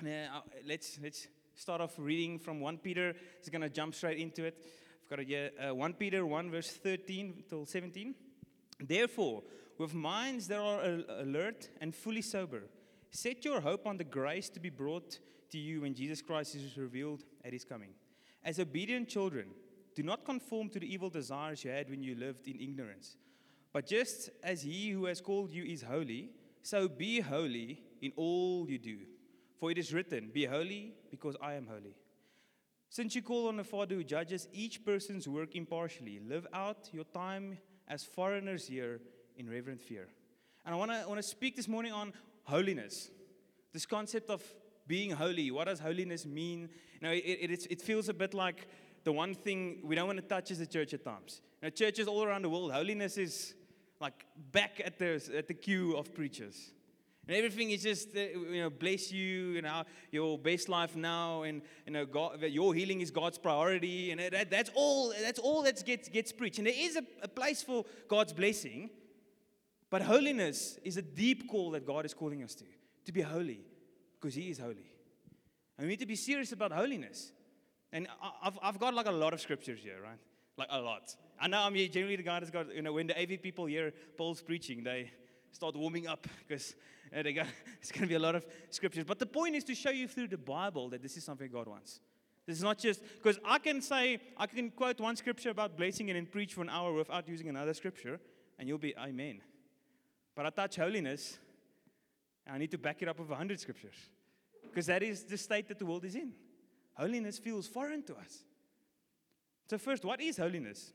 Uh, let's, let's start off reading from 1 Peter. He's going to jump straight into it. I've got it here. Uh, 1 Peter 1, verse 13 till 17. Therefore, with minds that are alert and fully sober, set your hope on the grace to be brought to you when Jesus Christ is revealed at his coming. As obedient children, do not conform to the evil desires you had when you lived in ignorance. But just as he who has called you is holy, so be holy in all you do. For it is written, Be holy because I am holy. Since you call on a Father who judges each person's work impartially, live out your time as foreigners here in reverent fear. And I want to want to speak this morning on holiness. This concept of being holy. What does holiness mean? You know, it, it, it feels a bit like the one thing we don't want to touch is the church at times. You know, churches all around the world, holiness is like back at the, at the queue of preachers. And everything is just, uh, you know, bless you, you know, your best life now, and, you know, God, your healing is God's priority. And that, that's all, that's all that gets, gets preached. And there is a, a place for God's blessing, but holiness is a deep call that God is calling us to, to be holy, because He is holy. And we need to be serious about holiness. And I've, I've got like a lot of scriptures here, right? Like a lot. I know I'm generally the guy that's got, you know, when the AV people hear Paul's preaching, they start warming up because uh, it's going to be a lot of scriptures. But the point is to show you through the Bible that this is something God wants. This is not just because I can say, I can quote one scripture about blessing and then preach for an hour without using another scripture, and you'll be, Amen. But I touch holiness, and I need to back it up with 100 scriptures because that is the state that the world is in. Holiness feels foreign to us. So, first, what is holiness?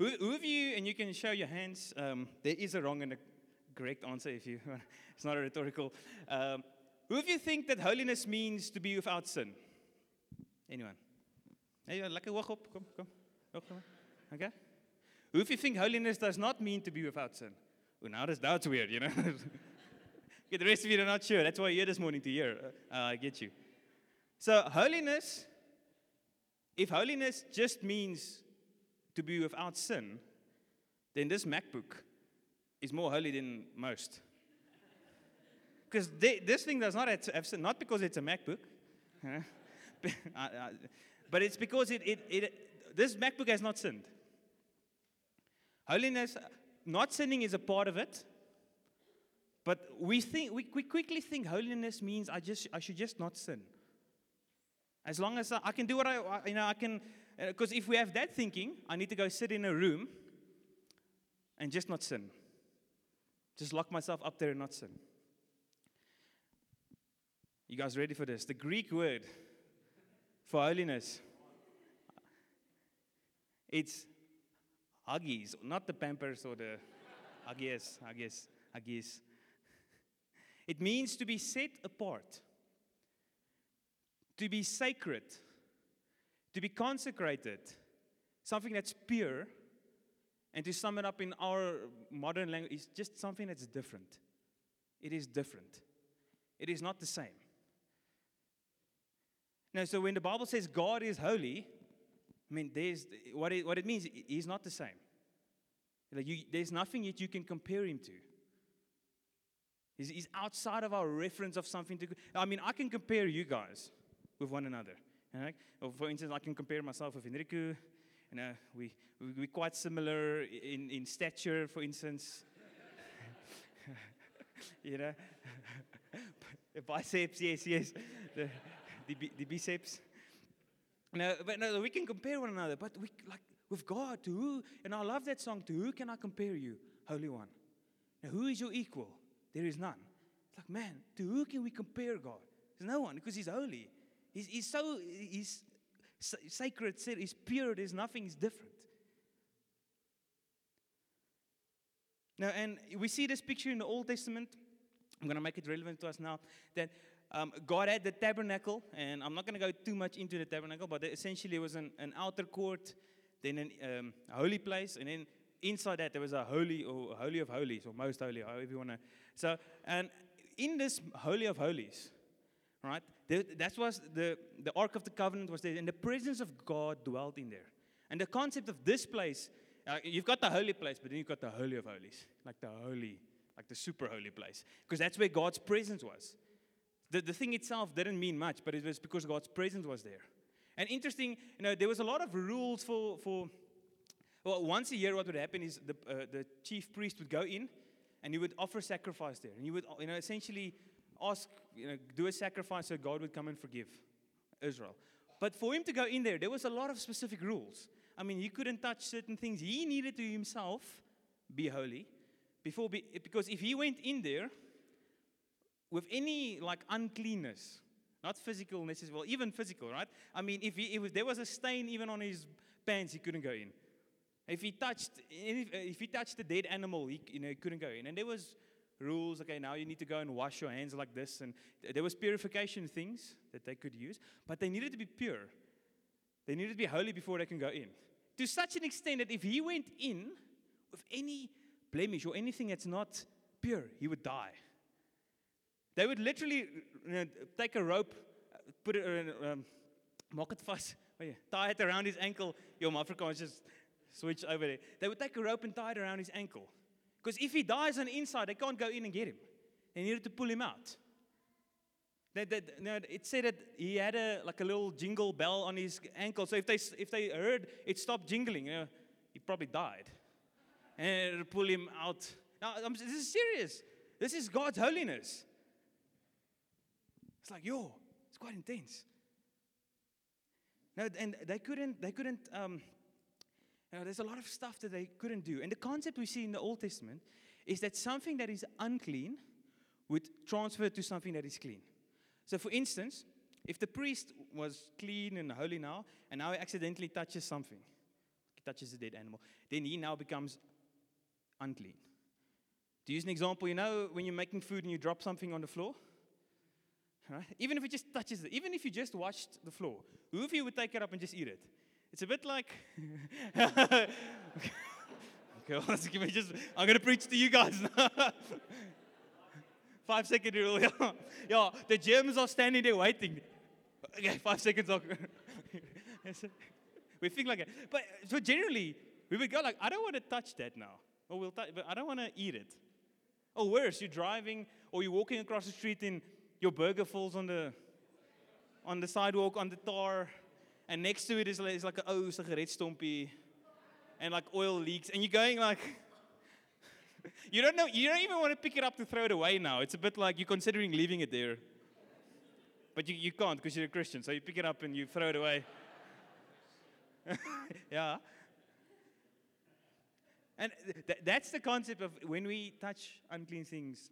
Who, who of you, and you can show your hands, um, there is a wrong and a correct answer if you, it's not a rhetorical. Um, who of you think that holiness means to be without sin? Anyone? Hey, lekker hoog op, kom, kom. kom. Okay? Who of you think holiness does not mean to be without sin? Well, now that's, that's weird, you know? okay, the rest of you are not sure. That's why you're here this morning to hear. Uh, I get you. So, holiness, if holiness just means to be without sin, then this MacBook is more holy than most. Because this thing does not have sin, not because it's a MacBook, but it's because it, it, it, this MacBook has not sinned. Holiness, not sinning is a part of it, but we think we, we quickly think holiness means I just I should just not sin. As long as I, I can do what I you know I can because uh, if we have that thinking, I need to go sit in a room and just not sin. Just lock myself up there and not sin. You guys ready for this? The Greek word for holiness. It's huggies, not the pampers or the huggies, huggies, huggies. It means to be set apart, to be sacred to be consecrated, something that's pure, and to sum it up in our modern language, is just something that's different. It is different. It is not the same. Now, so when the Bible says God is holy, I mean, there's, what, it, what it means, He's not the same. Like you, there's nothing that you can compare Him to. He's, he's outside of our reference of something to. I mean, I can compare you guys with one another. Right? Or for instance, I can compare myself with Enrico. You know, we, we, we're quite similar in, in stature, for instance. you know, the biceps, yes, yes. The, the, the biceps. No, but no, we can compare one another. But we like with God, to who? And I love that song. To who can I compare you, Holy One? Now, who is your equal? There is none. It's like, man, to who can we compare God? There's no one because He's holy. He's, he's so he's sacred, he's pure, there's nothing is different. Now, and we see this picture in the Old Testament. I'm going to make it relevant to us now. That um, God had the tabernacle, and I'm not going to go too much into the tabernacle, but essentially it was an, an outer court, then an, um, a holy place, and then inside that there was a holy or holy of holies, or most holy, however you want to. So, and in this holy of holies, right? That was the, the Ark of the Covenant was there, and the presence of God dwelt in there. And the concept of this place, uh, you've got the holy place, but then you've got the Holy of Holies, like the holy, like the super holy place, because that's where God's presence was. the, the thing itself didn't mean much, but it was because God's presence was there. And interesting, you know, there was a lot of rules for, for well, once a year, what would happen is the, uh, the chief priest would go in and he would offer sacrifice there. And he would, you know, essentially ask, you know, do a sacrifice so God would come and forgive Israel. But for him to go in there, there was a lot of specific rules. I mean, he couldn't touch certain things. He needed to himself be holy before, be, because if he went in there with any like uncleanness, not physical necessarily, well, even physical, right? I mean, if, he, if there was a stain even on his pants, he couldn't go in. If he touched, if, he touched a dead animal, he, you know, he couldn't go in. And there was rules. Okay, now you need to go and wash your hands like this, and there was purification things that they could use, but they needed to be pure. They needed to be holy before they can go in. To such an extent that if he went in with any blemish or anything that's not pure, he would die. They would literally you know, take a rope, put it, uh, um, it fast, oh tie it around his ankle. Your Afrikaans just switch over there. They would take a rope and tie it around his ankle. Because if he dies on the inside, they can't go in and get him. They needed to pull him out. They, no, it said that he had a, like a little jingle bell on his ankle. So if they, if they heard it stopped jingling, you know, he probably died. And pull him out. Now, I'm, this is serious. This is God's holiness. It's like, yo, it's quite intense. No, and they couldn't, they couldn't um, there's a lot of stuff that they couldn't do. And the concept we see in the Old Testament is that something that is unclean would transfer to something that is clean. So, for instance, if the priest was clean and holy now, and now he accidentally touches something, he touches a dead animal, then he now becomes unclean. To use an example, you know when you're making food and you drop something on the floor? Right? Even if it just touches it, even if you just washed the floor, who of you would take it up and just eat it? It's a bit like. okay, well, give me just. I'm going to preach to you guys five second rule. Yeah. yeah, the Germans are standing there waiting. Okay, five seconds. we think like it. But so generally, we would go like, I don't want to touch that now. Or we'll touch, but I don't want to eat it. Or worse, you're driving or you're walking across the street and your burger falls on the on the sidewalk, on the tar, and next to it is, is like an ou cigarette stompie and like oil leaks. And you're going like, you don't know, you don't even want to pick it up to throw it away now. It's a bit like you're considering leaving it there. But you, you can't because you're a Christian. So you pick it up and you throw it away. yeah. And th- that's the concept of when we touch unclean things.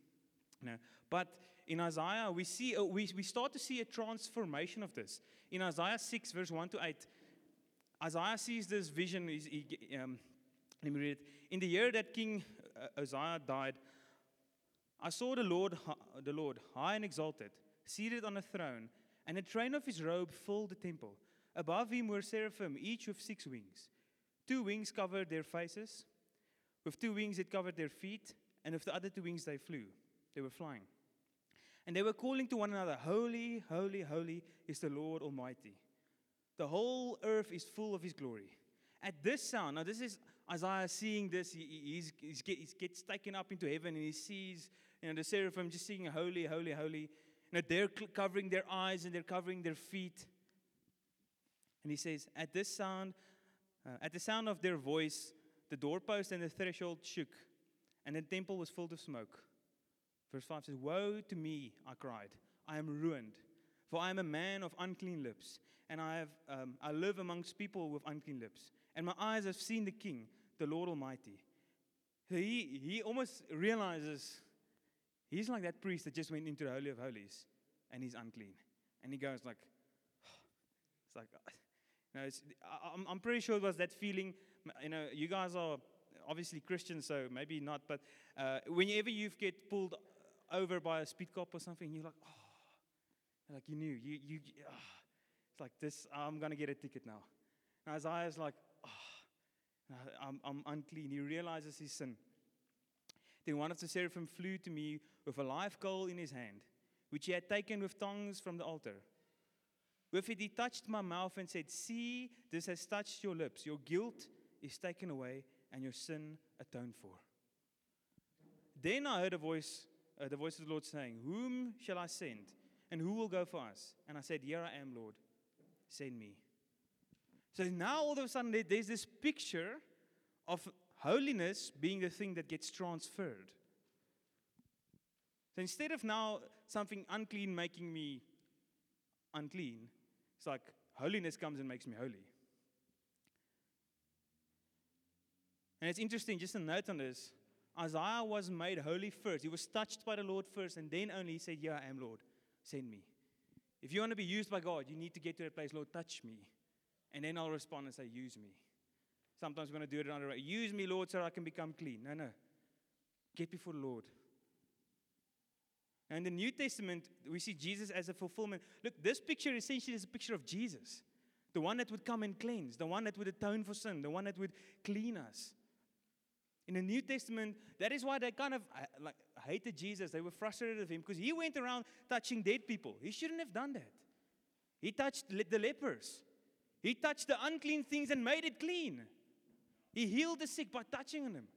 Know. But in Isaiah, we, see, uh, we, we start to see a transformation of this. In Isaiah 6, verse 1 to 8, Isaiah sees this vision. He, um, let me read it. In the year that King uh, Uzziah died, I saw the Lord, the Lord high and exalted, seated on a throne, and the train of his robe filled the temple. Above him were seraphim, each with six wings. Two wings covered their faces, with two wings it covered their feet, and with the other two wings they flew. They were flying. And they were calling to one another, Holy, holy, holy is the Lord Almighty. The whole earth is full of his glory. At this sound, now this is Isaiah seeing this, he, he's, he gets taken up into heaven and he sees you know, the seraphim just singing, Holy, holy, holy. You know, they're covering their eyes and they're covering their feet. And he says, At this sound, uh, at the sound of their voice, the doorpost and the threshold shook, and the temple was filled with smoke. Verse 5 says, Woe to me, I cried. I am ruined, for I am a man of unclean lips, and I, have, um, I live amongst people with unclean lips. And my eyes have seen the King, the Lord Almighty. So he, he almost realizes he's like that priest that just went into the Holy of Holies, and he's unclean. And he goes like, it's like, you know, it's, I'm, I'm pretty sure it was that feeling. You know, you guys are obviously Christians, so maybe not, but uh, whenever you get pulled over by a speed cop or something, you're like, oh, like you knew, you, you, oh. it's like this, I'm going to get a ticket now. And Isaiah's like, oh, I'm, I'm unclean. He realizes his sin. Then one of the seraphim flew to me with a live coal in his hand, which he had taken with tongs from the altar. With it, he touched my mouth and said, See, this has touched your lips. Your guilt is taken away and your sin atoned for. Then I heard a voice uh, the voice of the Lord saying, Whom shall I send? And who will go for us? And I said, Here I am, Lord. Send me. So now all of a sudden there's this picture of holiness being the thing that gets transferred. So instead of now something unclean making me unclean, it's like holiness comes and makes me holy. And it's interesting, just a note on this. Isaiah was made holy first. He was touched by the Lord first, and then only he said, Yeah, I am Lord. Send me. If you want to be used by God, you need to get to that place, Lord, touch me. And then I'll respond and say, Use me. Sometimes we're going to do it another way. Use me, Lord, so I can become clean. No, no. Get before the Lord. And in the New Testament, we see Jesus as a fulfillment. Look, this picture essentially is a picture of Jesus. The one that would come and cleanse, the one that would atone for sin, the one that would clean us. In the New Testament, that is why they kind of like hated Jesus. They were frustrated with him because he went around touching dead people. He shouldn't have done that. He touched the lepers. He touched the unclean things and made it clean. He healed the sick by touching on them.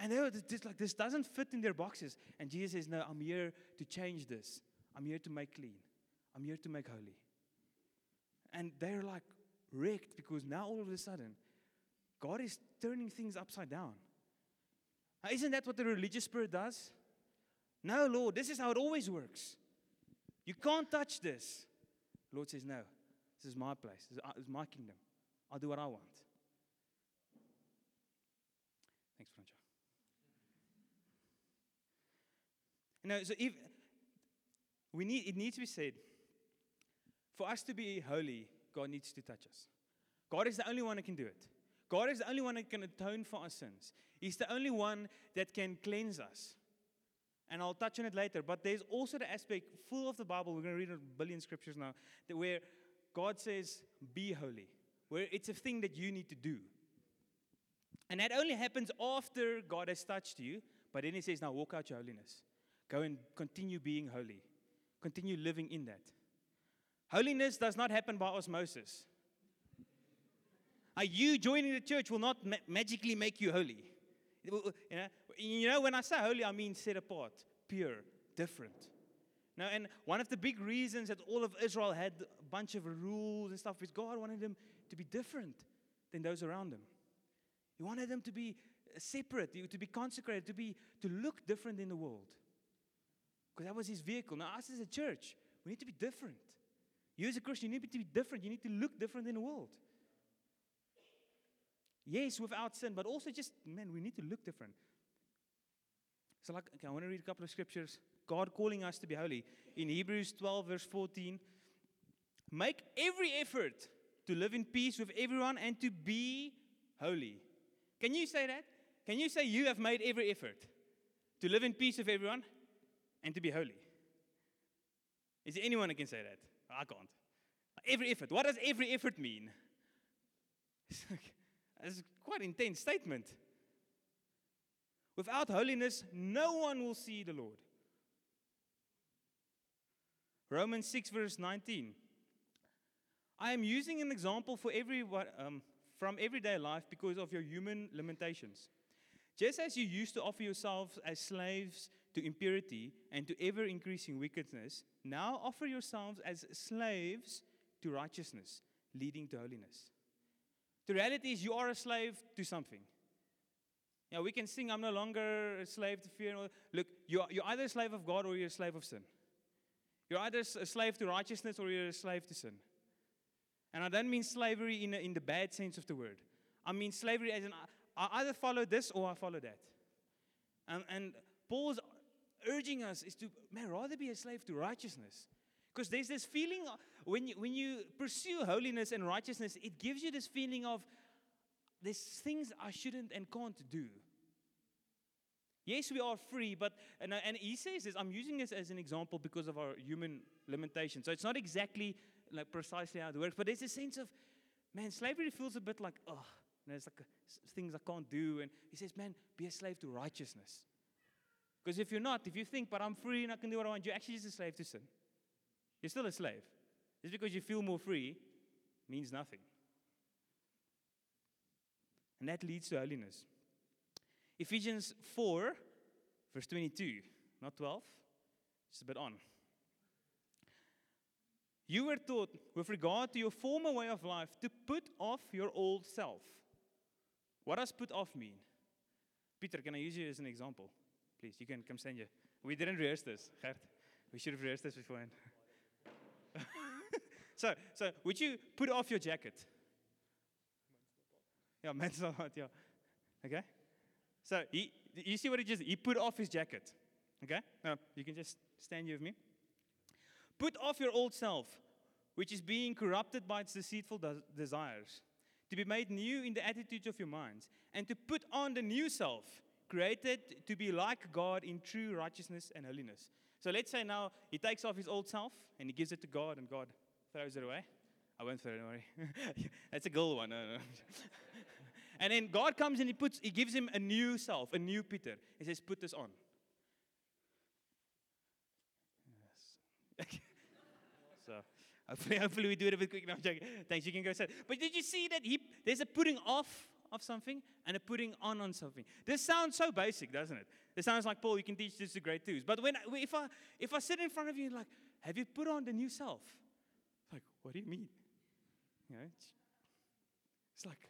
And they were just like, this doesn't fit in their boxes. And Jesus says, No, I'm here to change this. I'm here to make clean. I'm here to make holy. And they're like wrecked because now all of a sudden, God is turning things upside down. Isn't that what the religious spirit does? No, Lord, this is how it always works. You can't touch this. Lord says, No, this is my place. Uh, this is my kingdom. I'll do what I want. Thanks, Francois. You know, so if we need, it needs to be said, for us to be holy, God needs to touch us. God is the only one who can do it. God is the only one that can atone for our sins. He's the only one that can cleanse us. And I'll touch on it later. But there's also the aspect full of the Bible. We're going to read a billion scriptures now, that where God says, "Be holy," where it's a thing that you need to do. And that only happens after God has touched you. But then He says, "Now walk out your holiness." Go and continue being holy. Continue living in that. Holiness does not happen by osmosis. Are you joining the church will not ma- magically make you holy. You know, you know, when I say holy, I mean set apart, pure, different. Now, and one of the big reasons that all of Israel had a bunch of rules and stuff is God wanted them to be different than those around them. He wanted them to be uh, separate, to be consecrated, to be to look different in the world. Because that was his vehicle. Now, us as a church, we need to be different. You as a Christian, you need to be different. You need to look different in the world. Yes, without sin, but also just, man, we need to look different. So, like, okay, I want to read a couple of scriptures. God calling us to be holy. In Hebrews 12, verse 14, make every effort to live in peace with everyone and to be holy. Can you say that? Can you say you have made every effort to live in peace with everyone and to be holy. Is there anyone who can say that? I can't. Every effort. What does every effort mean? It's, quite intense statement. Without holiness, no one will see the Lord. Romans 6, verse 19. I am using an example for every, um, from everyday life because of your human limitations. Just as you used to offer yourselves as slaves to impurity and to ever increasing wickedness, now offer yourselves as slaves to righteousness, leading to holiness. The reality is, you are a slave to something. Yeah, we can sing, I'm no longer a slave to fear. Look, you're, you're either a slave of God or you're a slave of sin. You're either a slave to righteousness or you're a slave to sin. And I don't mean slavery in, a, in the bad sense of the word. I mean slavery as in, I either follow this or I follow that. And, and Paul's urging us is to, man, rather be a slave to righteousness. Because there's this feeling when you, when you pursue holiness and righteousness, it gives you this feeling of there's things I shouldn't and can't do. Yes, we are free, but, and, and he says this, I'm using this as an example because of our human limitations. So it's not exactly like precisely how it works, but there's a sense of, man, slavery feels a bit like, oh, there's like things I can't do. And he says, man, be a slave to righteousness. Because if you're not, if you think, but I'm free and I can do what I want, you're actually just a slave to sin. You're still a slave. Just because you feel more free means nothing. And that leads to holiness. Ephesians 4, verse 22, not 12, just a bit on. You were taught, with regard to your former way of life, to put off your old self. What does put off mean? Peter, can I use you as an example? Please, you can come stand here. We didn't rehearse this, Gert. We should have rehearsed this beforehand. So, so, would you put off your jacket? Yeah, man's not hot, yeah. Okay? So, he, you see what he just, he put off his jacket. Okay? Now, you can just stand here with me. Put off your old self, which is being corrupted by its deceitful des- desires, to be made new in the attitudes of your minds, and to put on the new self, created to be like God in true righteousness and holiness. So let's say now he takes off his old self and he gives it to God, and God throws it away. I won't throw it away. That's a girl one. No, no. and then God comes and he puts, he gives him a new self, a new Peter. He says, "Put this on." Yes. so hopefully, hopefully we do it a bit quick. No. Thanks. You can go say. But did you see that he? There's a putting off of something and a putting on on something. This sounds so basic, doesn't it? This sounds like Paul. You can teach this to grade twos. But when if I if I sit in front of you like, have you put on the new self? Like, what do you mean? You know, it's, it's like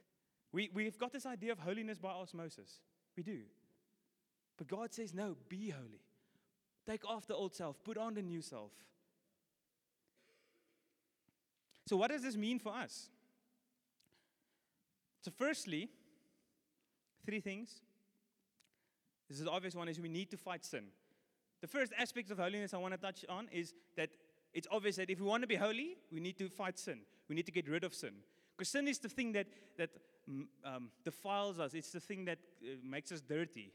we, we've got this idea of holiness by osmosis. We do. But God says, no, be holy. Take off the old self, put on the new self. So, what does this mean for us? So, firstly, three things. This is the obvious one is we need to fight sin. The first aspect of holiness I want to touch on is that it's obvious that if we want to be holy, we need to fight sin. We need to get rid of sin. Because sin is the thing that, that mm, um, defiles us, it's the thing that uh, makes us dirty.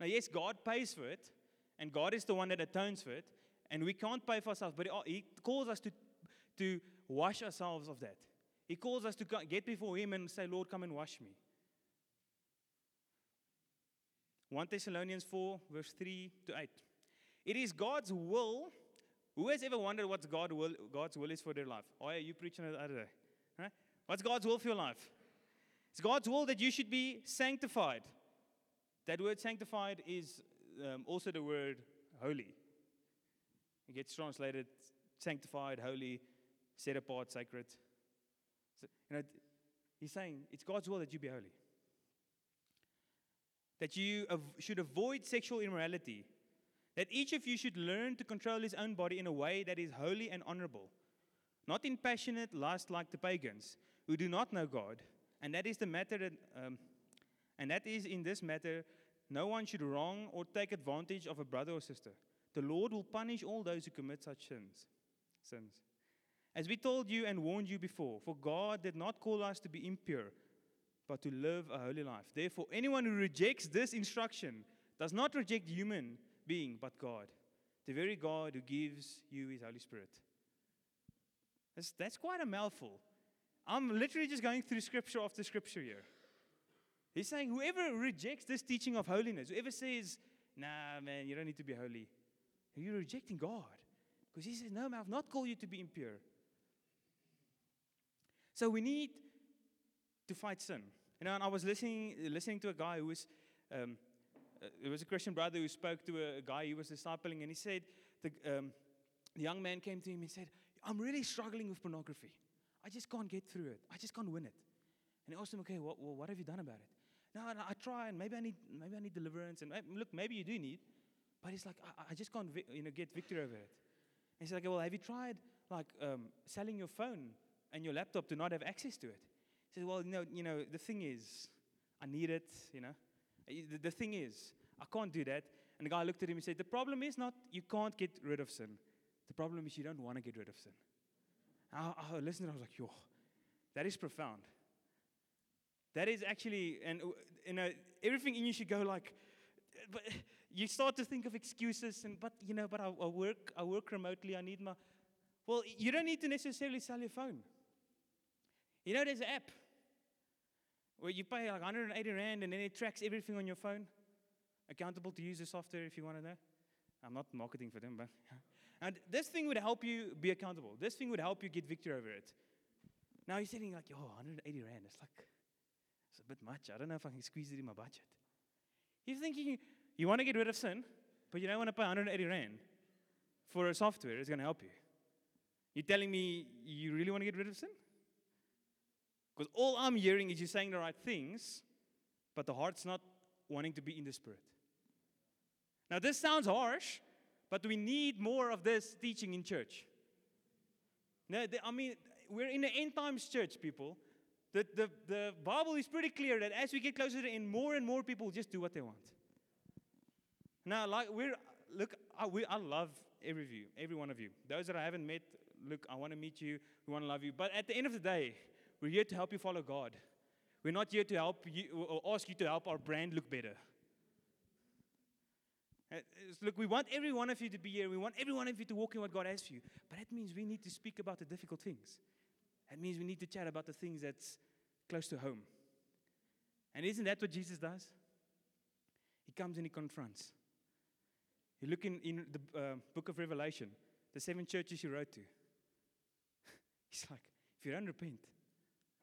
Now, yes, God pays for it, and God is the one that atones for it, and we can't pay for ourselves, but He calls us to, to wash ourselves of that. He calls us to get before Him and say, Lord, come and wash me. 1 Thessalonians 4, verse 3 to 8. It is God's will. Who has ever wondered what God will, God's will is for their life? Oh, yeah, you preaching the other day. Right? What's God's will for your life? It's God's will that you should be sanctified. That word sanctified is um, also the word holy. It gets translated sanctified, holy, set apart, sacred. So, you know, he's saying it's God's will that you be holy. That you av- should avoid sexual immorality. That each of you should learn to control his own body in a way that is holy and honorable, not in passionate lust like the pagans who do not know God. And that is the matter that, um, and that is in this matter, no one should wrong or take advantage of a brother or sister. The Lord will punish all those who commit such sins. Sins. As we told you and warned you before, for God did not call us to be impure, but to live a holy life. Therefore, anyone who rejects this instruction does not reject human being, but God, the very God who gives you his Holy Spirit. That's, that's quite a mouthful. I'm literally just going through scripture after scripture here. He's saying, whoever rejects this teaching of holiness, whoever says, nah, man, you don't need to be holy, you're rejecting God. Because he says, no, man, I've not called you to be impure. So we need to fight sin. You know, and I was listening, listening to a guy who was, um, uh, it was a Christian brother who spoke to a, guy he was discipling, and he said, the, um, the young man came to him and said, I'm really struggling with pornography. I just can't get through it. I just can't win it. And he asked him, okay, what, well, what have you done about it? No, I try, and maybe I need, maybe I need deliverance. And look, maybe you do need, but he's like, I, I just can't, you know, get victory over it. And he's like, well, have you tried like um, selling your phone and your laptop to not have access to it? He says, well, you know, you know, the thing is, I need it, you know. The, the thing is, I can't do that. And the guy looked at him and said, the problem is not you can't get rid of sin. The problem is you don't want to get rid of sin. I, I listened and I was like, yo, that is profound. That is actually, and uh, you know, everything in you should go like, but you start to think of excuses and, but you know, but I, I work, I work remotely. I need my. Well, you don't need to necessarily sell your phone. You know, there's an app where you pay like 180 rand and then it tracks everything on your phone. Accountable to use the software if you want to know. I'm not marketing for them, but and this thing would help you be accountable. This thing would help you get victory over it. Now you're sitting like, oh, 180 rand. It's like it's a bit much. I don't know if I can squeeze it in my budget. You're thinking you want to get rid of sin, but you don't want to pay 180 rand for a software. It's going to help you. You're telling me you really want to get rid of sin? Because all I'm hearing is you're saying the right things, but the heart's not wanting to be in the spirit. Now, this sounds harsh, but we need more of this teaching in church. I mean, we're in the end times church, people. The, the, the Bible is pretty clear that as we get closer to the end, more and more people just do what they want. Now, like we're look, I, we, I love every of you, every one of you. Those that I haven't met, look, I want to meet you. We want to love you. But at the end of the day, we're here to help you follow God. We're not here to help you or ask you to help our brand look better. Uh, look, we want every one of you to be here. We want every one of you to walk in what God has for you. But that means we need to speak about the difficult things. That means we need to chat about the things that's close to home. And isn't that what Jesus does? He comes and he confronts. You look in, in the uh, book of Revelation, the seven churches he wrote to. He's like, if you don't repent,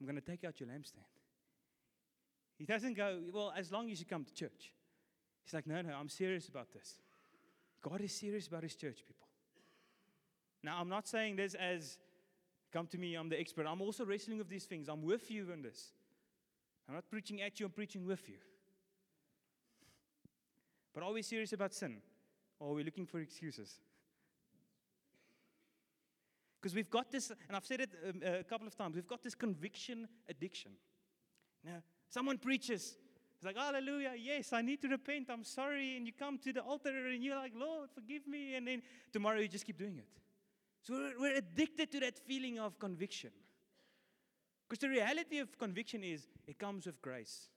I'm going to take out your lampstand. He doesn't go, well, as long as you come to church. He's like, no, no, I'm serious about this. God is serious about his church, people. Now, I'm not saying this as come to me, I'm the expert. I'm also wrestling with these things. I'm with you in this. I'm not preaching at you, I'm preaching with you. But are we serious about sin? Or are we looking for excuses? Because we've got this, and I've said it um, a couple of times, we've got this conviction addiction. Now, someone preaches, it's like, Hallelujah, yes, I need to repent, I'm sorry. And you come to the altar and you're like, Lord, forgive me. And then tomorrow you just keep doing it. So we're, we're addicted to that feeling of conviction. Because the reality of conviction is it comes with grace.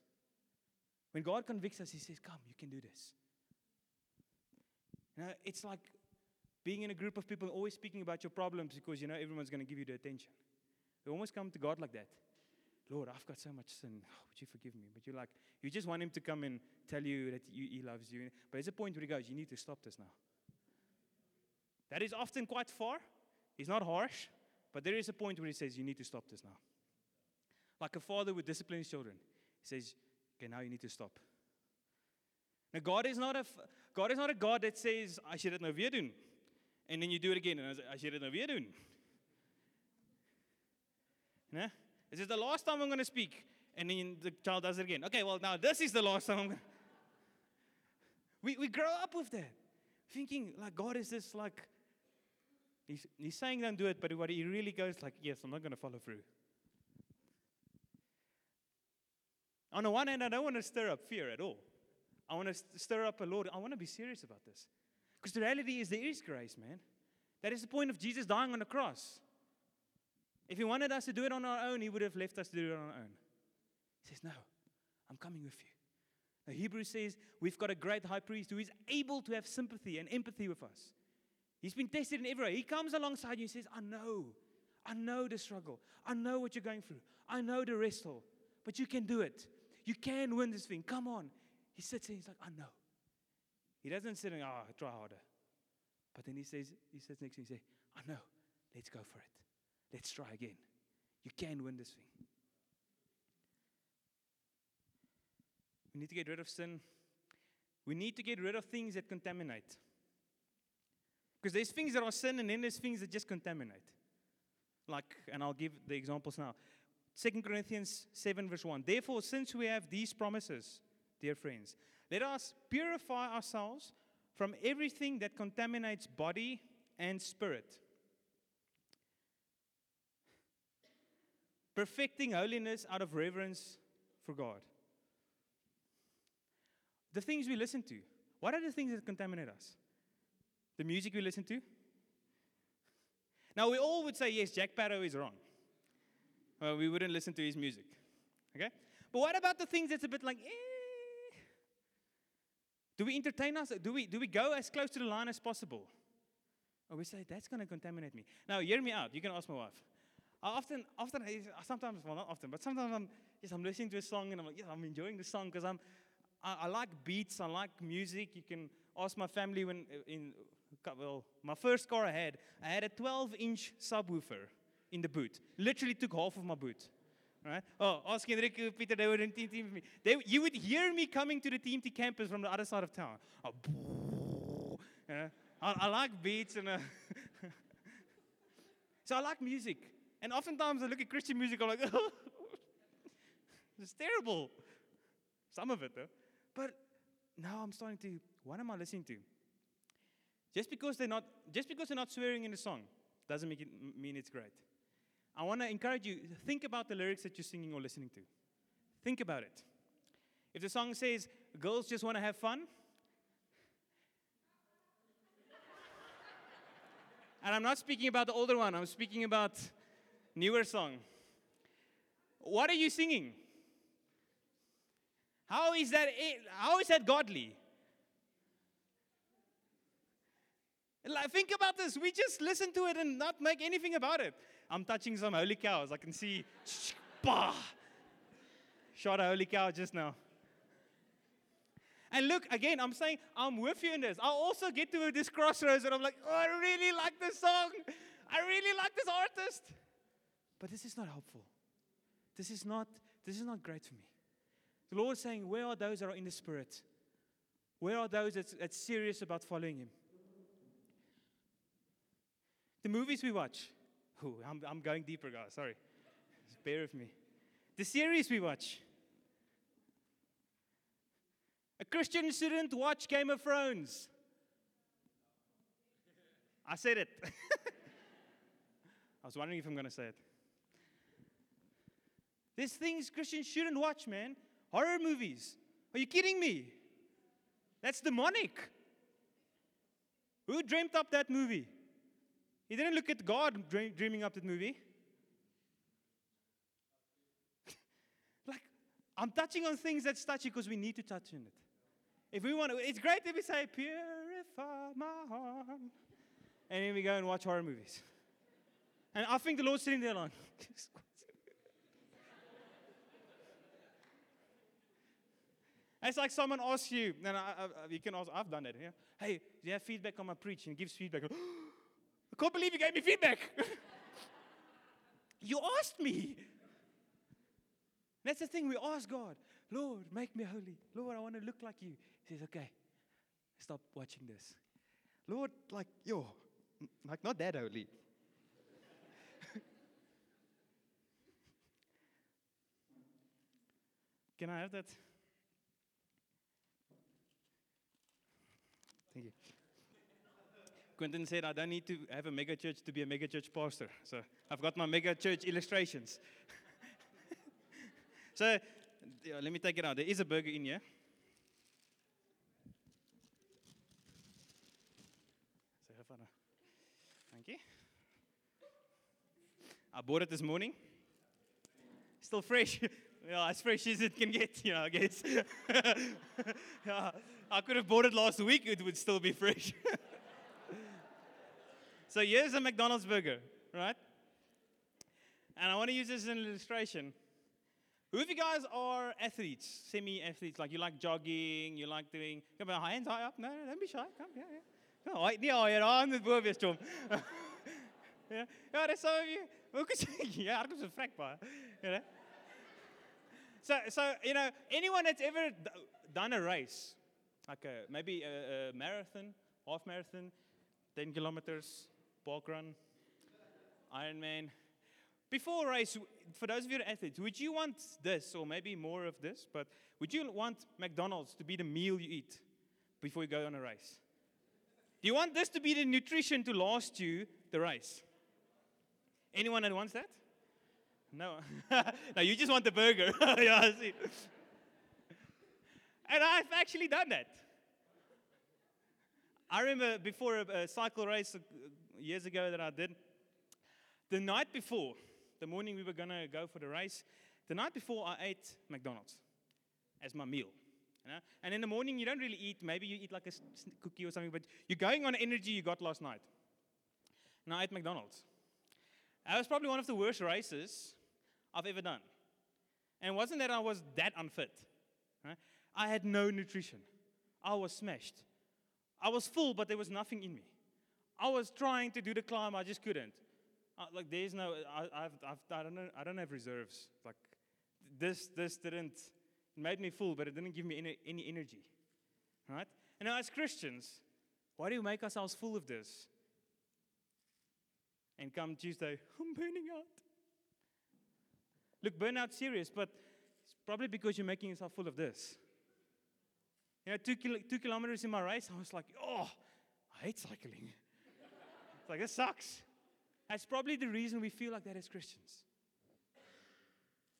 When God convicts us, He says, Come, you can do this. Know, it's like being in a group of people always speaking about your problems because you know everyone's going to give you the attention. We almost come to God like that. Lord, I've got so much sin. Oh, would you forgive me? But you're like, you just want him to come and tell you that you, he loves you. But there's a point where he goes, you need to stop this now. That is often quite far. He's not harsh, but there is a point where he says, you need to stop this now. Like a father would discipline his children. He says, okay, now you need to stop. Now, God is not a, God is not a God that says, I should know weer doen. And then you do it again, and I should know weer doen. This is the last time I'm going to speak. And then the child does it again. Okay, well, now this is the last time I'm going. We, we grow up with that. Thinking, like, God is this, like, he's, he's saying don't do it, but what he really goes, like, yes, I'm not going to follow through. On the one hand, I don't want to stir up fear at all. I want to stir up a Lord. I want to be serious about this. Because the reality is there is grace, man. That is the point of Jesus dying on the cross. If he wanted us to do it on our own, he would have left us to do it on our own. He says, No, I'm coming with you. The Hebrew says we've got a great high priest who is able to have sympathy and empathy with us. He's been tested in every way. He comes alongside you and says, I know. I know the struggle. I know what you're going through. I know the wrestle. But you can do it. You can win this thing. Come on. He sits there, he's like, I know. He doesn't sit and, oh, try harder. But then he says, he sits next me and says, I know. Let's go for it. Let's try again. You can win this thing. We need to get rid of sin. We need to get rid of things that contaminate. Because there's things that are sin and then there's things that just contaminate. Like, and I'll give the examples now. 2 Corinthians 7, verse 1. Therefore, since we have these promises, dear friends, let us purify ourselves from everything that contaminates body and spirit perfecting holiness out of reverence for God. The things we listen to. What are the things that contaminate us? The music we listen to? Now, we all would say, yes, Jack Parow is wrong. Well, we wouldn't listen to his music. Okay? But what about the things that's a bit like, eh? Do we entertain us? Do we, do we go as close to the line as possible? Or we say, that's going to contaminate me. Now, hear me out. You can ask my wife. I often, often, sometimes, well, not often, but sometimes I'm, yes, I'm listening to a song and I'm like, yes, I'm enjoying the song because I'm, I, I, like beats, I like music. You can ask my family when, uh, in, uh, well, my first car I had, I had a 12 inch subwoofer in the boot. Literally took half of my boot. Right? Oh, ask Henrik, Peter, they were in team, team with me. They, you would hear me coming to the Team T campus from the other side of town. Oh, I, I, like beats and. Uh, So I like music. And oftentimes I look at Christian music, I'm like, it's terrible. Some of it, though. But now I'm starting to, what am I listening to? Just because they're not, just because they're not swearing in the song doesn't make it mean it's great. I want to encourage you, think about the lyrics that you're singing or listening to. Think about it. If the song says, girls just want to have fun, and I'm not speaking about the older one, I'm speaking about newer song. What are you singing? How is that how is that godly? Like, think about this. We just listen to it and not make anything about it. I'm touching some holy cows. I can see. Bah! Shot a holy cow just now. And look, again, I'm saying I'm with you in this. I also get to this crossroads and I'm like, oh, I really like this song. I really like this artist. But this is not helpful. This is not, this is not great for me. The Lord is saying, Where are those that are in the Spirit? Where are those that's, that's serious about following Him? The movies we watch. Oh, I'm, I'm going deeper, guys. Sorry. Just bear with me. The series we watch. A Christian shouldn't watch Game of Thrones. I said it. I was wondering if I'm going to say it. There's things Christians shouldn't watch, man. Horror movies. Are you kidding me? That's demonic. Who dreamt up that movie? He didn't look at God dreaming up that movie. like, I'm touching on things that's touchy because we need to touch on it. If we want to, it's great if we say, Purify my heart. And then we go and watch horror movies. And I think the Lord's sitting there like, It's like someone asks you, and I, I, you can ask, I've done that. Yeah? Hey, do you have feedback on my preaching? Gives feedback. Can't believe you gave me feedback. you asked me. That's the thing we ask God. Lord, make me holy. Lord, I want to look like you. He says, okay, stop watching this. Lord, like, yo, like not that holy. Can I have that? Thank you. Quentin said, I don't need to have a mega church to be a mega church pastor. So I've got my mega church illustrations. so yeah, let me take it out. There is a burger in here. So have fun. Thank you. I bought it this morning. Still fresh. yeah, as fresh as it can get, you know, I guess. yeah, I could have bought it last week, it would still be fresh. So here's a McDonald's burger, right? And I want to use this as an illustration. Who of you guys are athletes, semi athletes? Like you like jogging, you like doing. Come on, hands high up. No, no, don't be shy. Come, yeah, yeah. Kom, hy nie al hier aan met bo wees chom. Ja, ja, dis so of you. Hoe kan jy? Ja, is 'n vrek. You know? So so you know, anyone that's ever done a race, like a, maybe a, a marathon, half marathon, 10 kilometers, park run, Ironman. Before race, for those of you athletes, would you want this or maybe more of this? But would you want McDonald's to be the meal you eat before you go on a race? Do you want this to be the nutrition to last you the race? Anyone that wants that? No. no, you just want the burger. yeah, I see. And I've actually done that. I remember before a, cycle race years ago that I did, the night before, the morning we were going to go for the race, the night before I ate McDonald's as my meal. You know? And in the morning, you don't really eat, maybe you eat like a cookie or something, but you're going on energy you got last night. And I ate McDonald's. That was probably one of the worst races I've ever done. And it wasn't that I was that unfit. Right? I had no nutrition. I was smashed. I was full, but there was nothing in me. I was trying to do the climb, I just couldn't. Uh, like there's no, I, I've, I've, I don't know, I don't have reserves. Like this, this didn't. It made me full, but it didn't give me any, any energy. Right? And now, as Christians, why do we make ourselves full of this? And come Tuesday, I'm burning out. Look, burnout serious, but it's probably because you're making yourself full of this. You know, two, kilo, two kilometers in my race, I was like, oh, I hate cycling. It's like, this sucks. That's probably the reason we feel like that as Christians.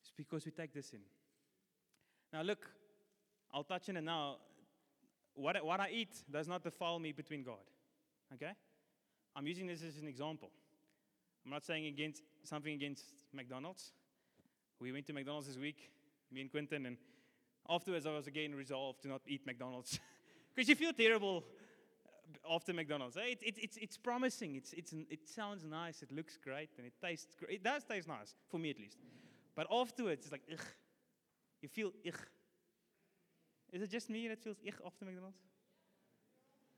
It's because we take this in. Now, look, I'll touch on it now. What, what I eat does not defile me between God. Okay? I'm using this as an example. I'm not saying against something against McDonald's. We went to McDonald's this week, me and Quentin, and afterwards I was again resolved to not eat McDonald's. Because you feel terrible after McDonald's. It, it, it's, it's promising, it's, it's, it sounds nice, it looks great, and it tastes great. It does taste nice, for me at least. But afterwards, it's like, ugh. You feel ugh. Is it just me that feels ugh after McDonald's?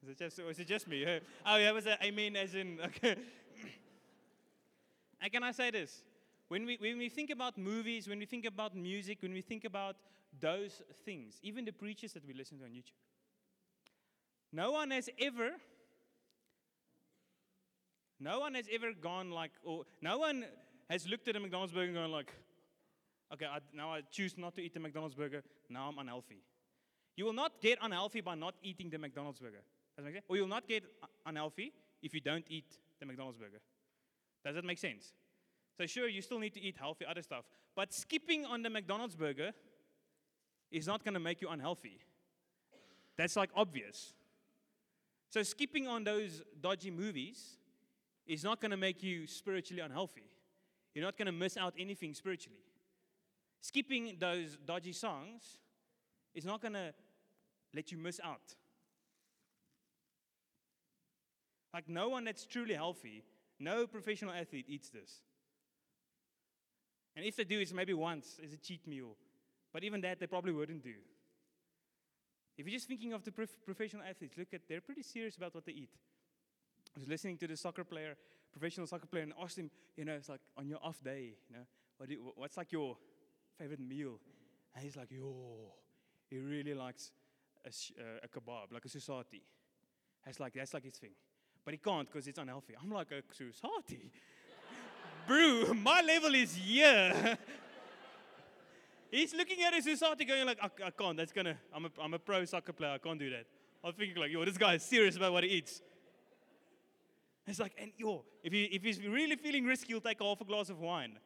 Is it just, or is it just me? Oh, yeah, was a, I mean, as in, okay. and can I say this? When we, when we think about movies, when we think about music, when we think about those things, even the preachers that we listen to on YouTube, no one has ever, no one has ever gone like, or no one has looked at a McDonald's burger and gone like, okay, I, now I choose not to eat the McDonald's burger, now I'm unhealthy. You will not get unhealthy by not eating the McDonald's burger. Does that make sense? Or you'll not get unhealthy if you don't eat the McDonald's burger. Does that make sense? So, sure, you still need to eat healthy other stuff, but skipping on the McDonald's burger is not going to make you unhealthy. That's like obvious. So, skipping on those dodgy movies is not going to make you spiritually unhealthy. You're not going to miss out anything spiritually. Skipping those dodgy songs is not going to let you miss out. Like, no one that's truly healthy, no professional athlete eats this. And if they do, it's maybe once as a cheat meal. But even that, they probably wouldn't do. If you're just thinking of the prof- professional athletes, look at they're pretty serious about what they eat. I was listening to the soccer player, professional soccer player, and asked him, you know, it's like on your off day, you know, what you, what's like your favorite meal? And he's like, yo, he really likes a, uh, a kebab, like a sosatie. That's like, that's like his thing. But he can't because it's unhealthy. I'm like, a sosatie? Bro, my level is here. He's looking at his sosatie going like, I, I can't, that's gonna, I'm a, I'm a pro soccer player, I can't do that. I'm thinking like, yo, this guy is serious about what he eats. It's like, and yo, if, he, if he's really feeling risky, he'll take half a glass of wine.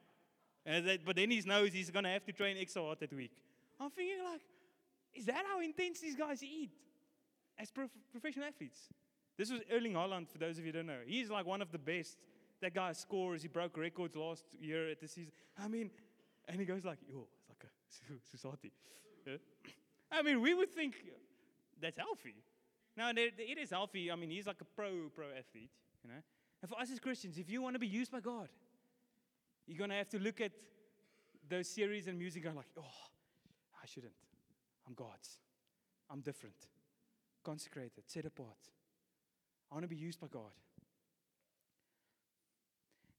That, but then he knows he's to have to train extra hard that week. I'm thinking, like, is that how intense these guys eat as prof- professional athletes? This was Erling Haaland, for those of you who don't know. He's like one of the best. That guy scores. He broke records last year at the season. I mean, and he goes like, yo, Yeah? I mean, we would think that's healthy. Now, it is healthy. I mean, he's like a pro, pro athlete, you know. And for us as Christians, if you want to be used by God, you're going to have to look at those series and music and like, oh, I shouldn't. I'm God's. I'm different. Consecrated, set apart. I want to be used by God.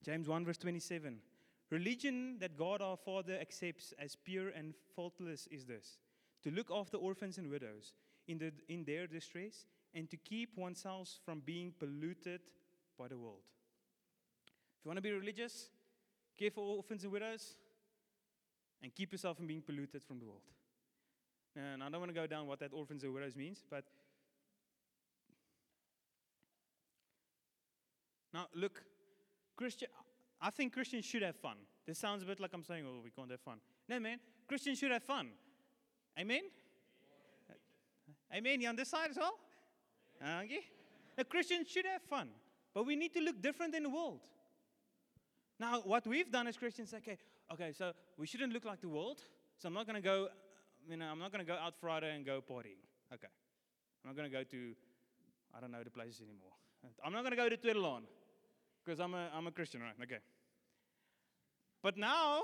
James 1, verse 27. Religion that God our Father accepts as pure and faultless is this to look after orphans and widows in, the, in their distress and to keep oneself from being polluted by the world. If you want to be religious, care for orphans and widows, and keep yourself from being polluted from the world. And I don't want to go down what that orphans and widows means, but now look, Christian, I think Christians should have fun. This sounds a bit like I'm saying, oh, we can't have fun. No, man, Christians should have fun. Amen? Amen. You on this side as well? Okay. A Christian should have fun, but we need to look different in the world. Now, what we've done as Christians, okay, okay, so we shouldn't look like the world. So I'm not going to go, you know, I'm not going to go out Friday and go partying. Okay. I'm not going to go to, I don't know the places anymore. I'm not going to go to Tweede Laan because I'm a, I'm a Christian, right? Okay. But now,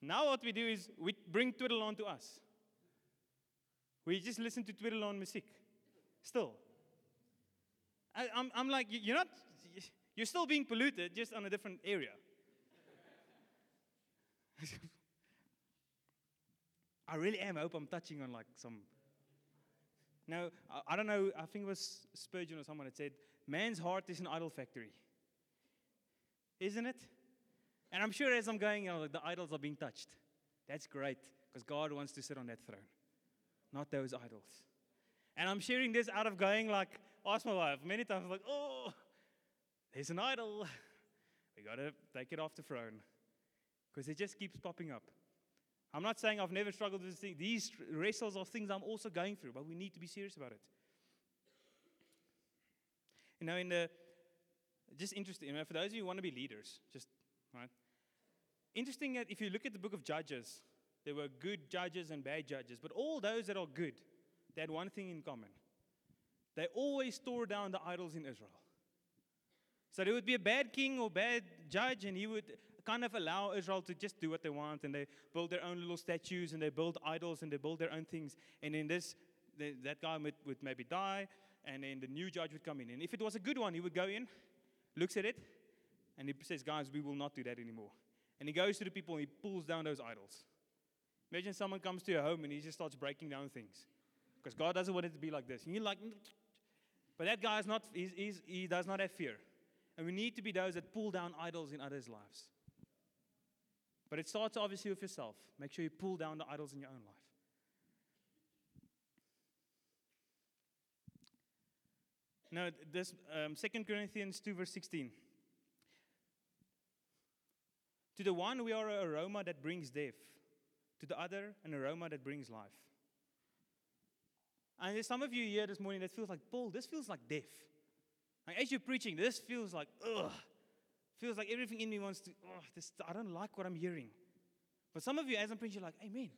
now what we do is we bring Tweede Laan to us. We just listen to Tweede Laan music. Still. I, I'm, I'm like, you're not, you're still being polluted, just on a different area. I really am. I hope I'm touching on like some. No, I, I don't know. I think it was Spurgeon or someone that said, "Man's heart is an idol factory. Isn't it? And I'm sure as I'm going, you know, the idols are being touched. That's great because God wants to sit on that throne, not those idols. And I'm sharing this out of going like, ask my wife many times, like, oh, there's an idol. We got to take it off the throne because it just keeps popping up. I'm not saying I've never struggled with this thing. These wrestles are things I'm also going through, but we need to be serious about it. You know, in the just interesting, you know, for those of you who want to be leaders, just right. Interesting that if you look at the book of Judges, there were good judges and bad judges, but all those that are good, they had one thing in common. They always tore down the idols in Israel. So there would be a bad king or bad judge, and he would kind of allow Israel to just do what they want, and they build their own little statues, and they build idols, and they build their own things. And in this, that guy would, would maybe die, and then the new judge would come in. And if it was a good one, he would go in, looks at it, and he says, Guys, we will not do that anymore. And he goes to the people and he pulls down those idols. Imagine someone comes to your home and he just starts breaking down things. Because God doesn't want it to be like this. And you're like, but that guy is not, he's, he's, he does not have fear. And we need to be those that pull down idols in others' lives. But it starts obviously with yourself. Make sure you pull down the idols in your own life. Now, this um, 2 Corinthians 2, verse 16. To the one, we are an aroma that brings death. To the other, an aroma that brings life. And there's some of you here this morning that feels like, Paul, this feels like death. Like, as you're preaching, this feels like, ugh. Feels like everything in me wants to, oh, this, I don't like what I'm hearing. But some of you, as I'm preaching, like, Amen.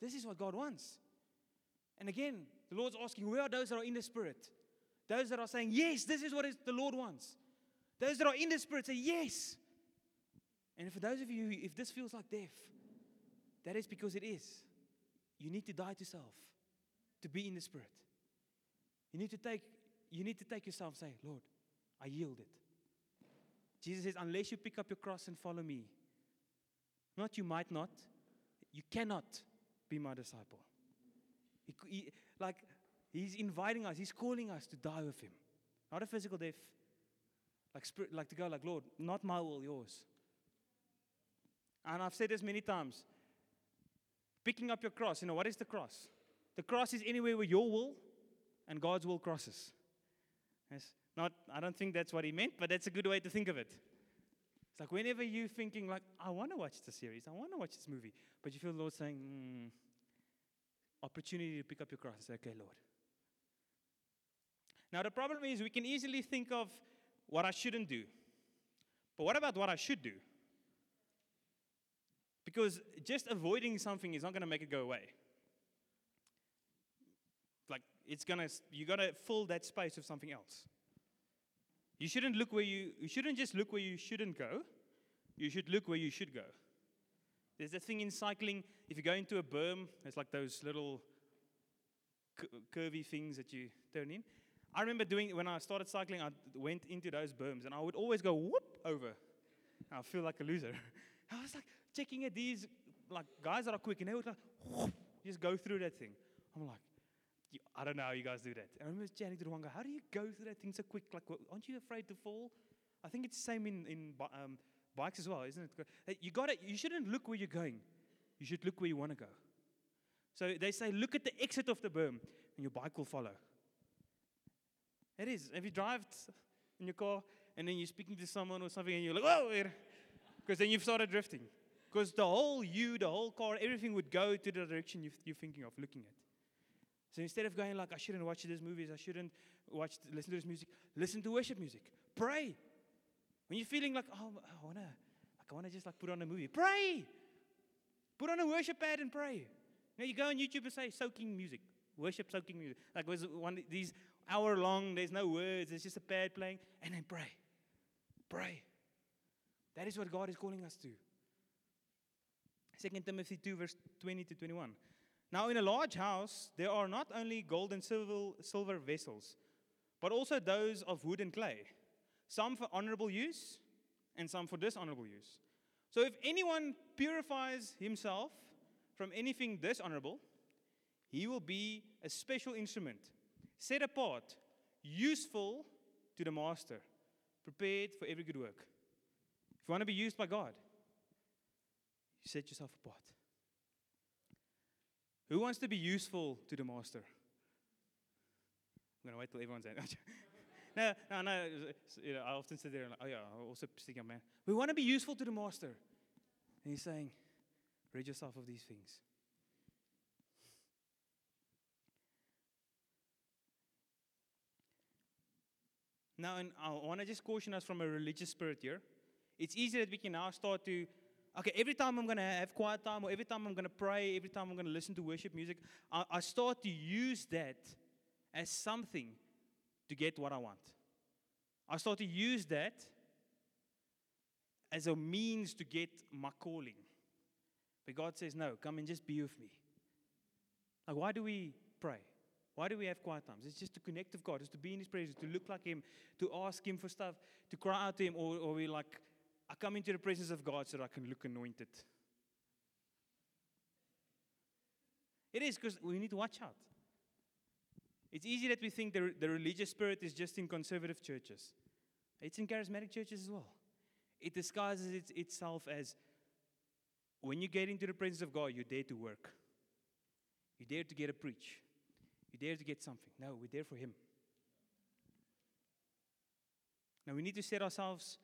This is what God wants. And again, the Lord's asking, where are those that are in the Spirit? Those that are saying, Yes, this is what the Lord wants. Those that are in the Spirit say, Yes. And for those of you, if this feels like death, that is because it is. You need to die to self to be in the Spirit. You need to take, you need to take yourself and say, Lord, I yield it. Jesus says, unless you pick up your cross and follow me, not you might not, you cannot be my disciple. He, he, like, he's inviting us, he's calling us to die with him. Not a physical death, like, spirit, like to go, like, Lord, not my will, yours. And I've said this many times. Picking up your cross, you know, what is the cross? The cross is anywhere where your will and God's will crosses. Yes. Not, I don't think that's what he meant, but that's a good way to think of it. It's like whenever you're thinking, like, I want to watch the series, I want to watch this movie, but you feel the Lord saying, mm, opportunity to pick up your cross and say, okay, Lord. Now, the problem is we can easily think of what I shouldn't do. But what about what I should do? Because just avoiding something is not going to make it go away. Like, it's going to, you got to fill that space with something else. You shouldn't look where you, you shouldn't just look where you shouldn't go. You should look where you should go. There's a thing in cycling, if you go into a berm, it's like those little curvy things that you turn in. I remember doing, when I started cycling, I went into those berms and I would always go whoop over. I feel like a loser. I was like checking at these like guys that are quick and they would like whoop, just go through that thing. I'm like, I don't know how you guys do that. I remember chatting to the one guy, how do you go through that thing so quick? Like, aren't you afraid to fall? I think it's the same in, in um, bikes as well, isn't it? You got it. You shouldn't look where you're going. You should look where you want to go. So they say, look at the exit of the berm, and your bike will follow. It is. If you drive in your car, and then you're speaking to someone or something, and you're like, whoa, because then you've started drifting. Because the whole you, the whole car, everything would go to the direction you're thinking of looking at. So instead of going like, I shouldn't watch these movies, I shouldn't watch, listen to this music, listen to worship music. Pray. When you're feeling like, oh, I wanna, like, I wanna just like put on a movie, pray. Put on a worship pad and pray. Now you go on YouTube and say soaking music, worship soaking music. Like was one these hour long, there's no words, it's just a pad playing, and then pray. Pray. That is what God is calling us to. 2 Timothy 2, verse 20 to 21. Now, in a large house, there are not only gold and silver, silver vessels, but also those of wood and clay, some for honorable use and some for dishonorable use. So, if anyone purifies himself from anything dishonorable, he will be a special instrument, set apart, useful to the master, prepared for every good work. If you want to be used by God, you set yourself apart. Who wants to be useful to the master? I'm going to wait till everyone's in. no, no, no. You know, I often sit there and like, oh yeah, I also think man. We want to be useful to the master. And he's saying, rid yourself of these things. Now, and uh, I want to just caution us from a religious spirit here. It's easy that we can now start to, okay, every time I'm going to have quiet time, or every time I'm going to pray, every time I'm going to listen to worship music, I, I start to use that as something to get what I want. I start to use that as a means to get my calling. But God says, no, come and just be with me. Like, why do we pray? Why do we have quiet times? It's just to connect with God, it's to be in His presence, to look like Him, to ask Him for stuff, to cry out to Him, or, or we like, I come into the presence of God so that I can look anointed. It is because we need to watch out. It's easy that we think the, the religious spirit is just in conservative churches. It's in charismatic churches as well. It disguises it, itself as when you get into the presence of God, you dare to work. You dare to get a preach. You dare to get something. No, we're there for Him. Now we need to set ourselves,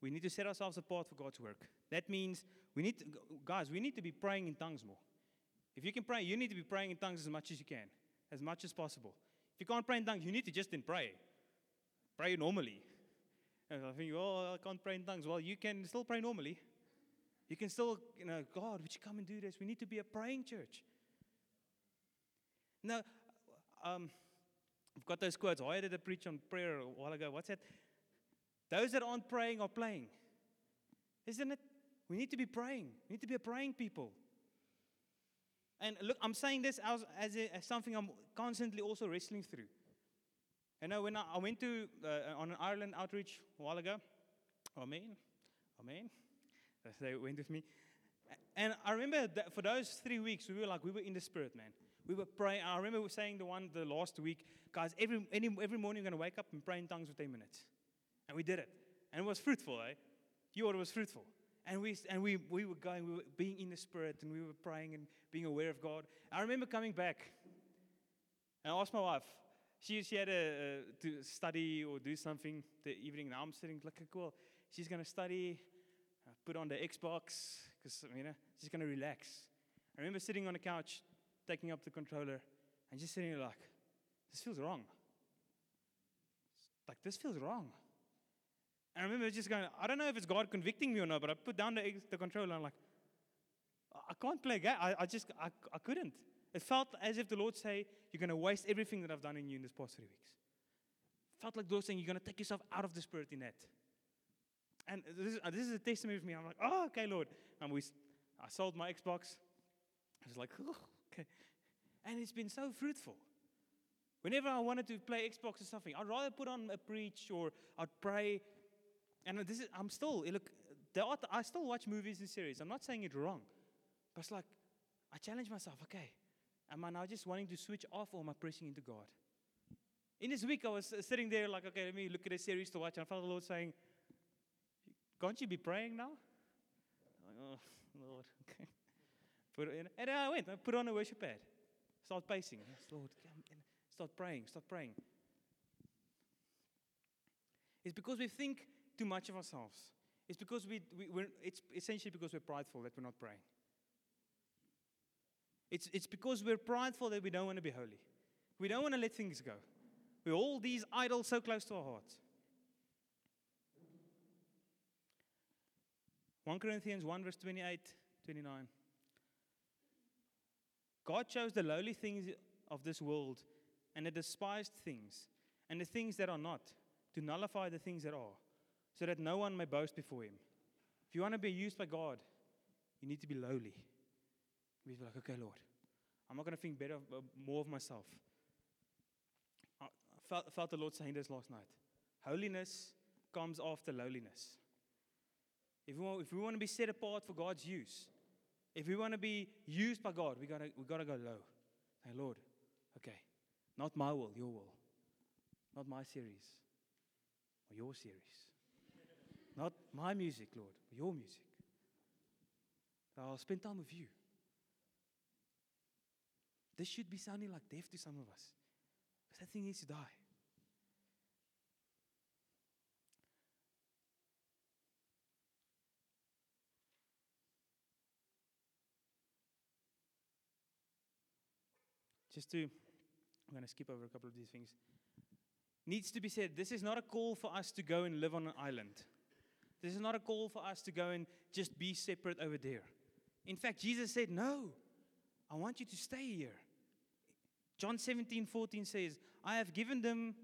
we need to set ourselves apart for God's work. That means we need to, guys, we need to be praying in tongues more. If you can pray, you need to be praying in tongues as much as you can, as much as possible. If you can't pray in tongues, you need to just then pray. Pray normally. And I think, oh, I can't pray in tongues. Well, you can still pray normally. You can still, you know, God, would you come and do this? We need to be a praying church. Now, um, I've got those quotes. I did a preach on prayer a while ago. What's that? Those that aren't praying are playing. Isn't it? We need to be praying. We need to be a praying people. And look, I'm saying this as, as, a, as something I'm constantly also wrestling through. You know, when I, I went to uh, on an Ireland outreach a while ago, Amen, Amen. They went with me, and I remember that for those three weeks we were like we were in the spirit, man. We were praying. I remember we were saying the one the last week, guys. Every any, every morning we're gonna wake up and pray in tongues for ten minutes, and we did it, and it was fruitful, eh? You it was fruitful. And we, and we, we were going, we were being in the Spirit, and we were praying and being aware of God. I remember coming back, and I asked my wife, she, she had a, uh, to study or do something the evening. Now I'm sitting like, a cool. She's going to study, uh, put on the Xbox, because, you know, she's going to relax. I remember sitting on the couch, taking up the controller, and just sitting there like, this feels wrong. Like, this feels wrong. And I remember just going, I don't know if it's God convicting me or not, but I put down the, the controller and I'm like, I can't play a game. I, I just, I, I couldn't. It felt as if the Lord say, you're going to waste everything that I've done in you in this past three weeks. Felt like the Lord saying, you're going to take yourself out of the spirit in that. And this is, this is a testimony of me. I'm like, oh, okay, Lord. And we, I sold my Xbox. I was like, And it's been so fruitful. Whenever I wanted to play Xbox or something, I'd rather put on a preach or I'd pray. And this is, I'm still, look, are, I still watch movies and series. I'm not saying it wrong. But it's like, I challenge myself, okay, Am I now just wanting to switch off or am I pressing into God? In this week, I was sitting there like, okay, let me look at a series to watch. And I felt the Lord saying, Can't you be praying now? Like, oh, Lord, okay. Put and I went, I put on a worship pad, start pacing. Yes, Lord, start praying, start praying. It's because we think too much of ourselves. It's because we, we, we're, it's essentially because we're prideful that we're not praying. It's, it's because we're prideful that we don't want to be holy. We don't want to let things go. We hold these idols so close to our hearts. 1 Corinthians 1, verse 28, 29. God chose the lowly things of this world and the despised things and the things that are not to nullify the things that are, so that no one may boast before him. If you want to be used by God, you need to be lowly. We be like, okay, Lord, I'm not going to think better, uh, more of myself. I felt, felt the Lord saying this last night. Holiness comes after lowliness. If we, want, if we want to be set apart for God's use, if we want to be used by God, we gotta we gotta go low. Say, Lord, okay, not my will, your will, not my series or your series. Not my music, Lord, your music. I'll spend time with you. This should be sounding like death to some of us. Because that thing needs to die. Just to, I'm going to skip over a couple of these things. Needs to be said, this is not a call for us to go and live on an island. This is not a call for us to go and just be separate over there. In fact, Jesus said, No, I want you to stay here. John 17, 14 says, I have given them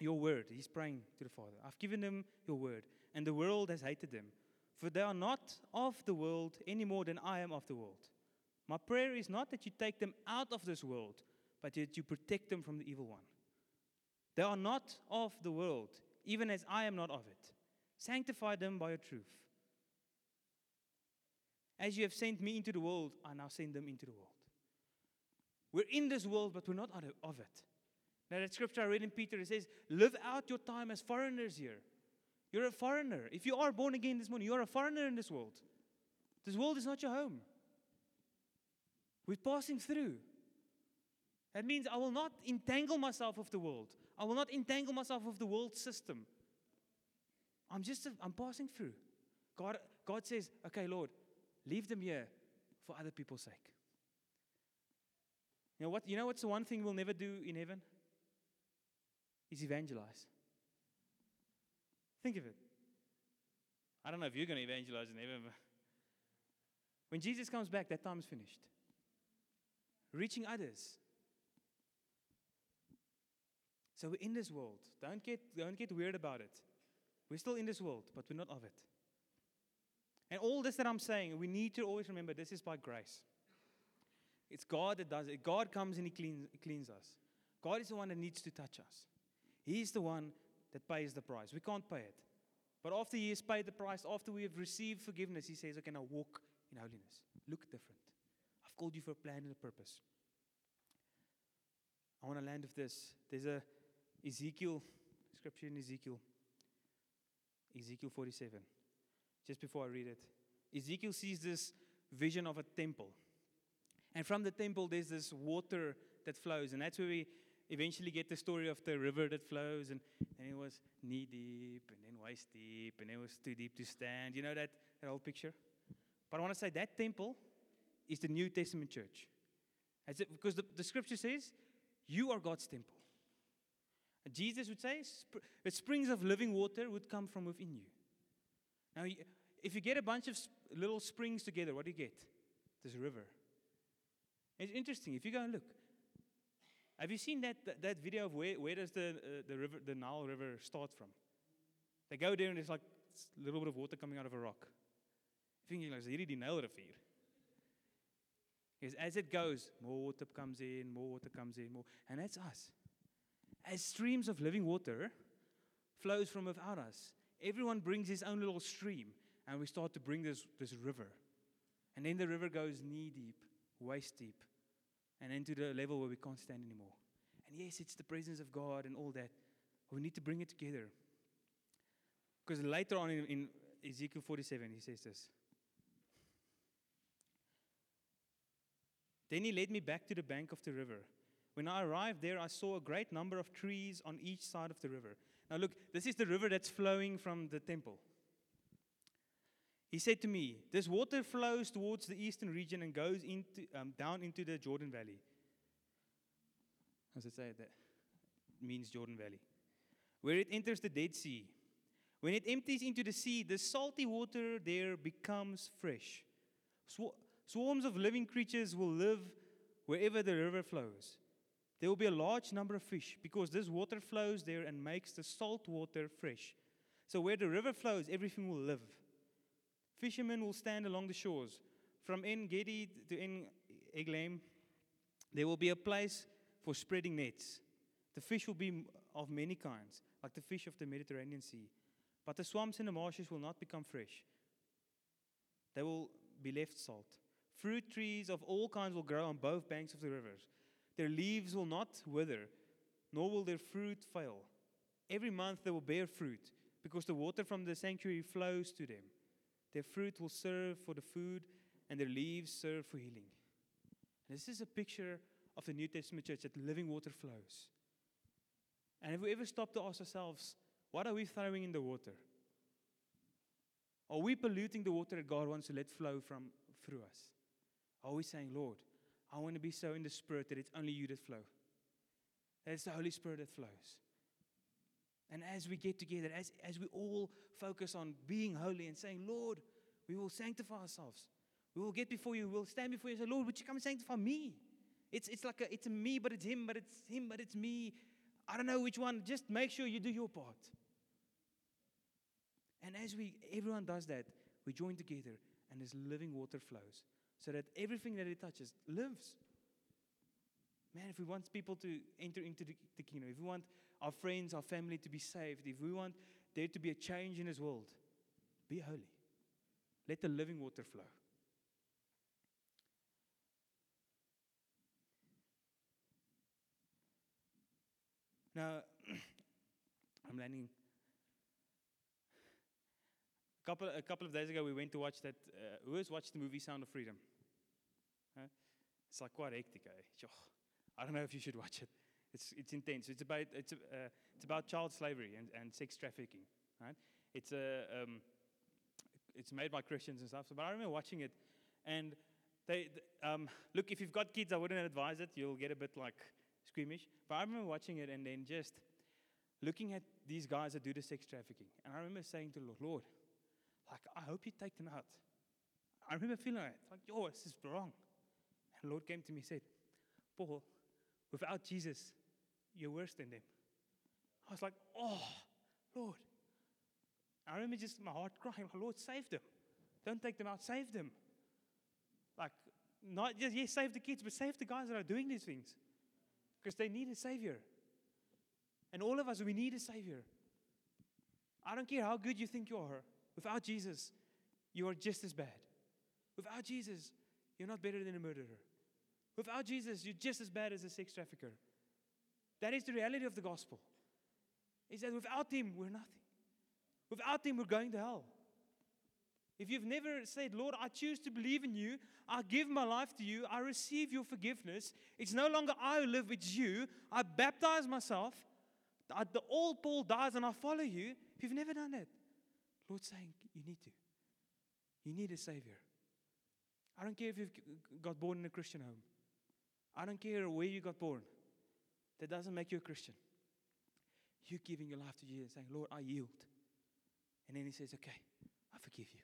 your word. He's praying to the Father. I've given them your word, and the world has hated them. For they are not of the world any more than I am of the world. My prayer is not that you take them out of this world, but that you protect them from the evil one. They are not of the world, even as I am not of it. Sanctify them by your truth. As you have sent me into the world, I now send them into the world. We're in this world, but we're not out of it. Now, that scripture I read in Peter, it says, Live out your time as foreigners here. You're a foreigner. If you are born again this morning, you're a foreigner in this world. This world is not your home. We're passing through. That means I will not entangle myself with the world. I will not entangle myself with the world system. I'm just, a, I'm passing through. God, God says, okay, Lord, leave them here for other people's sake. You know what? You know what's the one thing we'll never do in heaven? Is evangelize. Think of it. I don't know if you're going to evangelize in heaven, but when Jesus comes back, that time is finished. Reaching others. So we're in this world. Don't get, don't get weird about it. We're still in this world, but we're not of it. And all this that I'm saying, we need to always remember this is by grace. It's God that does it. God comes and He cleans, cleans us. God is the one that needs to touch us. He's the one that pays the price. We can't pay it. But after He has paid the price, after we have received forgiveness, He says, Okay, now walk in holiness. Look different. I've called you for a plan and a purpose. I want to land with this. There's a Ezekiel, scripture in Ezekiel, Ezekiel 47. Just before I read it, Ezekiel sees this vision of a temple. And from the temple, there's this water that flows. And that's where we eventually get the story of the river that flows. And, and it was knee deep, and then waist deep, and it was too deep to stand. You know that, that old picture? But I want to say that temple is the New Testament church. It, because the, the scripture says, You are God's temple. Jesus would say, the springs of living water would come from within you. Now, if you get a bunch of little springs together, what do you get? This river. It's interesting. If you go and look, have you seen that, that, that video of where, where does the, uh, the, river, the Nile River start from? They go there and there's like a little bit of water coming out of a rock. Thinking like, is hierdie die Nile rivier. Because as it goes, more water comes in, more water comes in, more. And that's us as streams of living water flows from without us, everyone brings his own little stream, and we start to bring this, this river. And then the river goes knee deep, waist deep, and into the level where we can't stand anymore. And yes, it's the presence of God and all that. We need to bring it together. Because later on in, in Ezekiel 47, he says this. Then he led me back to the bank of the river when I arrived there, I saw a great number of trees on each side of the river. Now, look, this is the river that's flowing from the temple. He said to me, This water flows towards the eastern region and goes into, um, down into the Jordan Valley. As I say, that means Jordan Valley, where it enters the Dead Sea. When it empties into the sea, the salty water there becomes fresh. Swarms of living creatures will live wherever the river flows. There will be a large number of fish because this water flows there and makes the salt water fresh. So, where the river flows, everything will live. Fishermen will stand along the shores. From En Gedi to En Eglaim, there will be a place for spreading nets. The fish will be of many kinds, like the fish of the Mediterranean Sea. But the swamps and the marshes will not become fresh, they will be left salt. Fruit trees of all kinds will grow on both banks of the rivers. Their leaves will not wither, nor will their fruit fail. Every month they will bear fruit, because the water from the sanctuary flows to them. Their fruit will serve for the food, and their leaves serve for healing. And this is a picture of the New Testament church that living water flows. And have we ever stopped to ask ourselves, what are we throwing in the water? Are we polluting the water that God wants to let flow from through us? We saying, Lord, I want to be so in the spirit that it's only you that flow? That it's the Holy Spirit that flows. And as we get together, as, as we all focus on being holy and saying, Lord, we will sanctify ourselves. We will get before you. We'll stand before you and say, Lord, would you come and sanctify me? It's, it's like a, it's a me, but it's him, but it's him, but it's me. I don't know which one. Just make sure you do your part. And as we everyone does that, we join together and this living water flows so that everything that it touches lives. Man, if we want people to enter into the, the kingdom, if we want our friends, our family to be saved, if we want there to be a change in this world, be holy. Let the living water flow. Now, I'm landing. A couple, a couple of days ago, we went to watch that. Uh, who has watched the movie Sound of Freedom? Huh? It's like quite hectic, eh? I don't know if you should watch it. It's, it's intense. It's about, it's, uh, it's about child slavery and, and sex trafficking. Right? It's, a, um, it's made by Christians and stuff. So, but I remember watching it, and they, um, look, if you've got kids, I wouldn't advise it. You'll get a bit like squeamish. But I remember watching it and then just looking at these guys that do the sex trafficking. And I remember saying to the Lord, Lord, like, I hope you take them out. I remember feeling like, like, yo, this is wrong. And the Lord came to me and said, Paul, without Jesus, you're worse than them. I was like, oh, Lord. I remember just my heart crying, Lord, save them. Don't take them out, save them. Like, not just, yes, save the kids, but save the guys that are doing these things because they need a Savior. And all of us, we need a Savior. I don't care how good you think you are, without Jesus, you are just as bad. Without Jesus, you're not better than a murderer. Without Jesus, you're just as bad as a sex trafficker. That is the reality of the gospel. Is that without Him, we're nothing. Without Him, we're going to hell. If you've never said, Lord, I choose to believe in you, I give my life to you, I receive your forgiveness, it's no longer I who live, it's you. I baptize myself, the old Paul dies, and I follow you. If you've never done that, Lord's saying, You need to. You need a Savior. I don't care if you've got born in a Christian home, I don't care where you got born. That doesn't make you a Christian. You're giving your life to Jesus, saying, Lord, I yield. And then He says, Okay, I forgive you.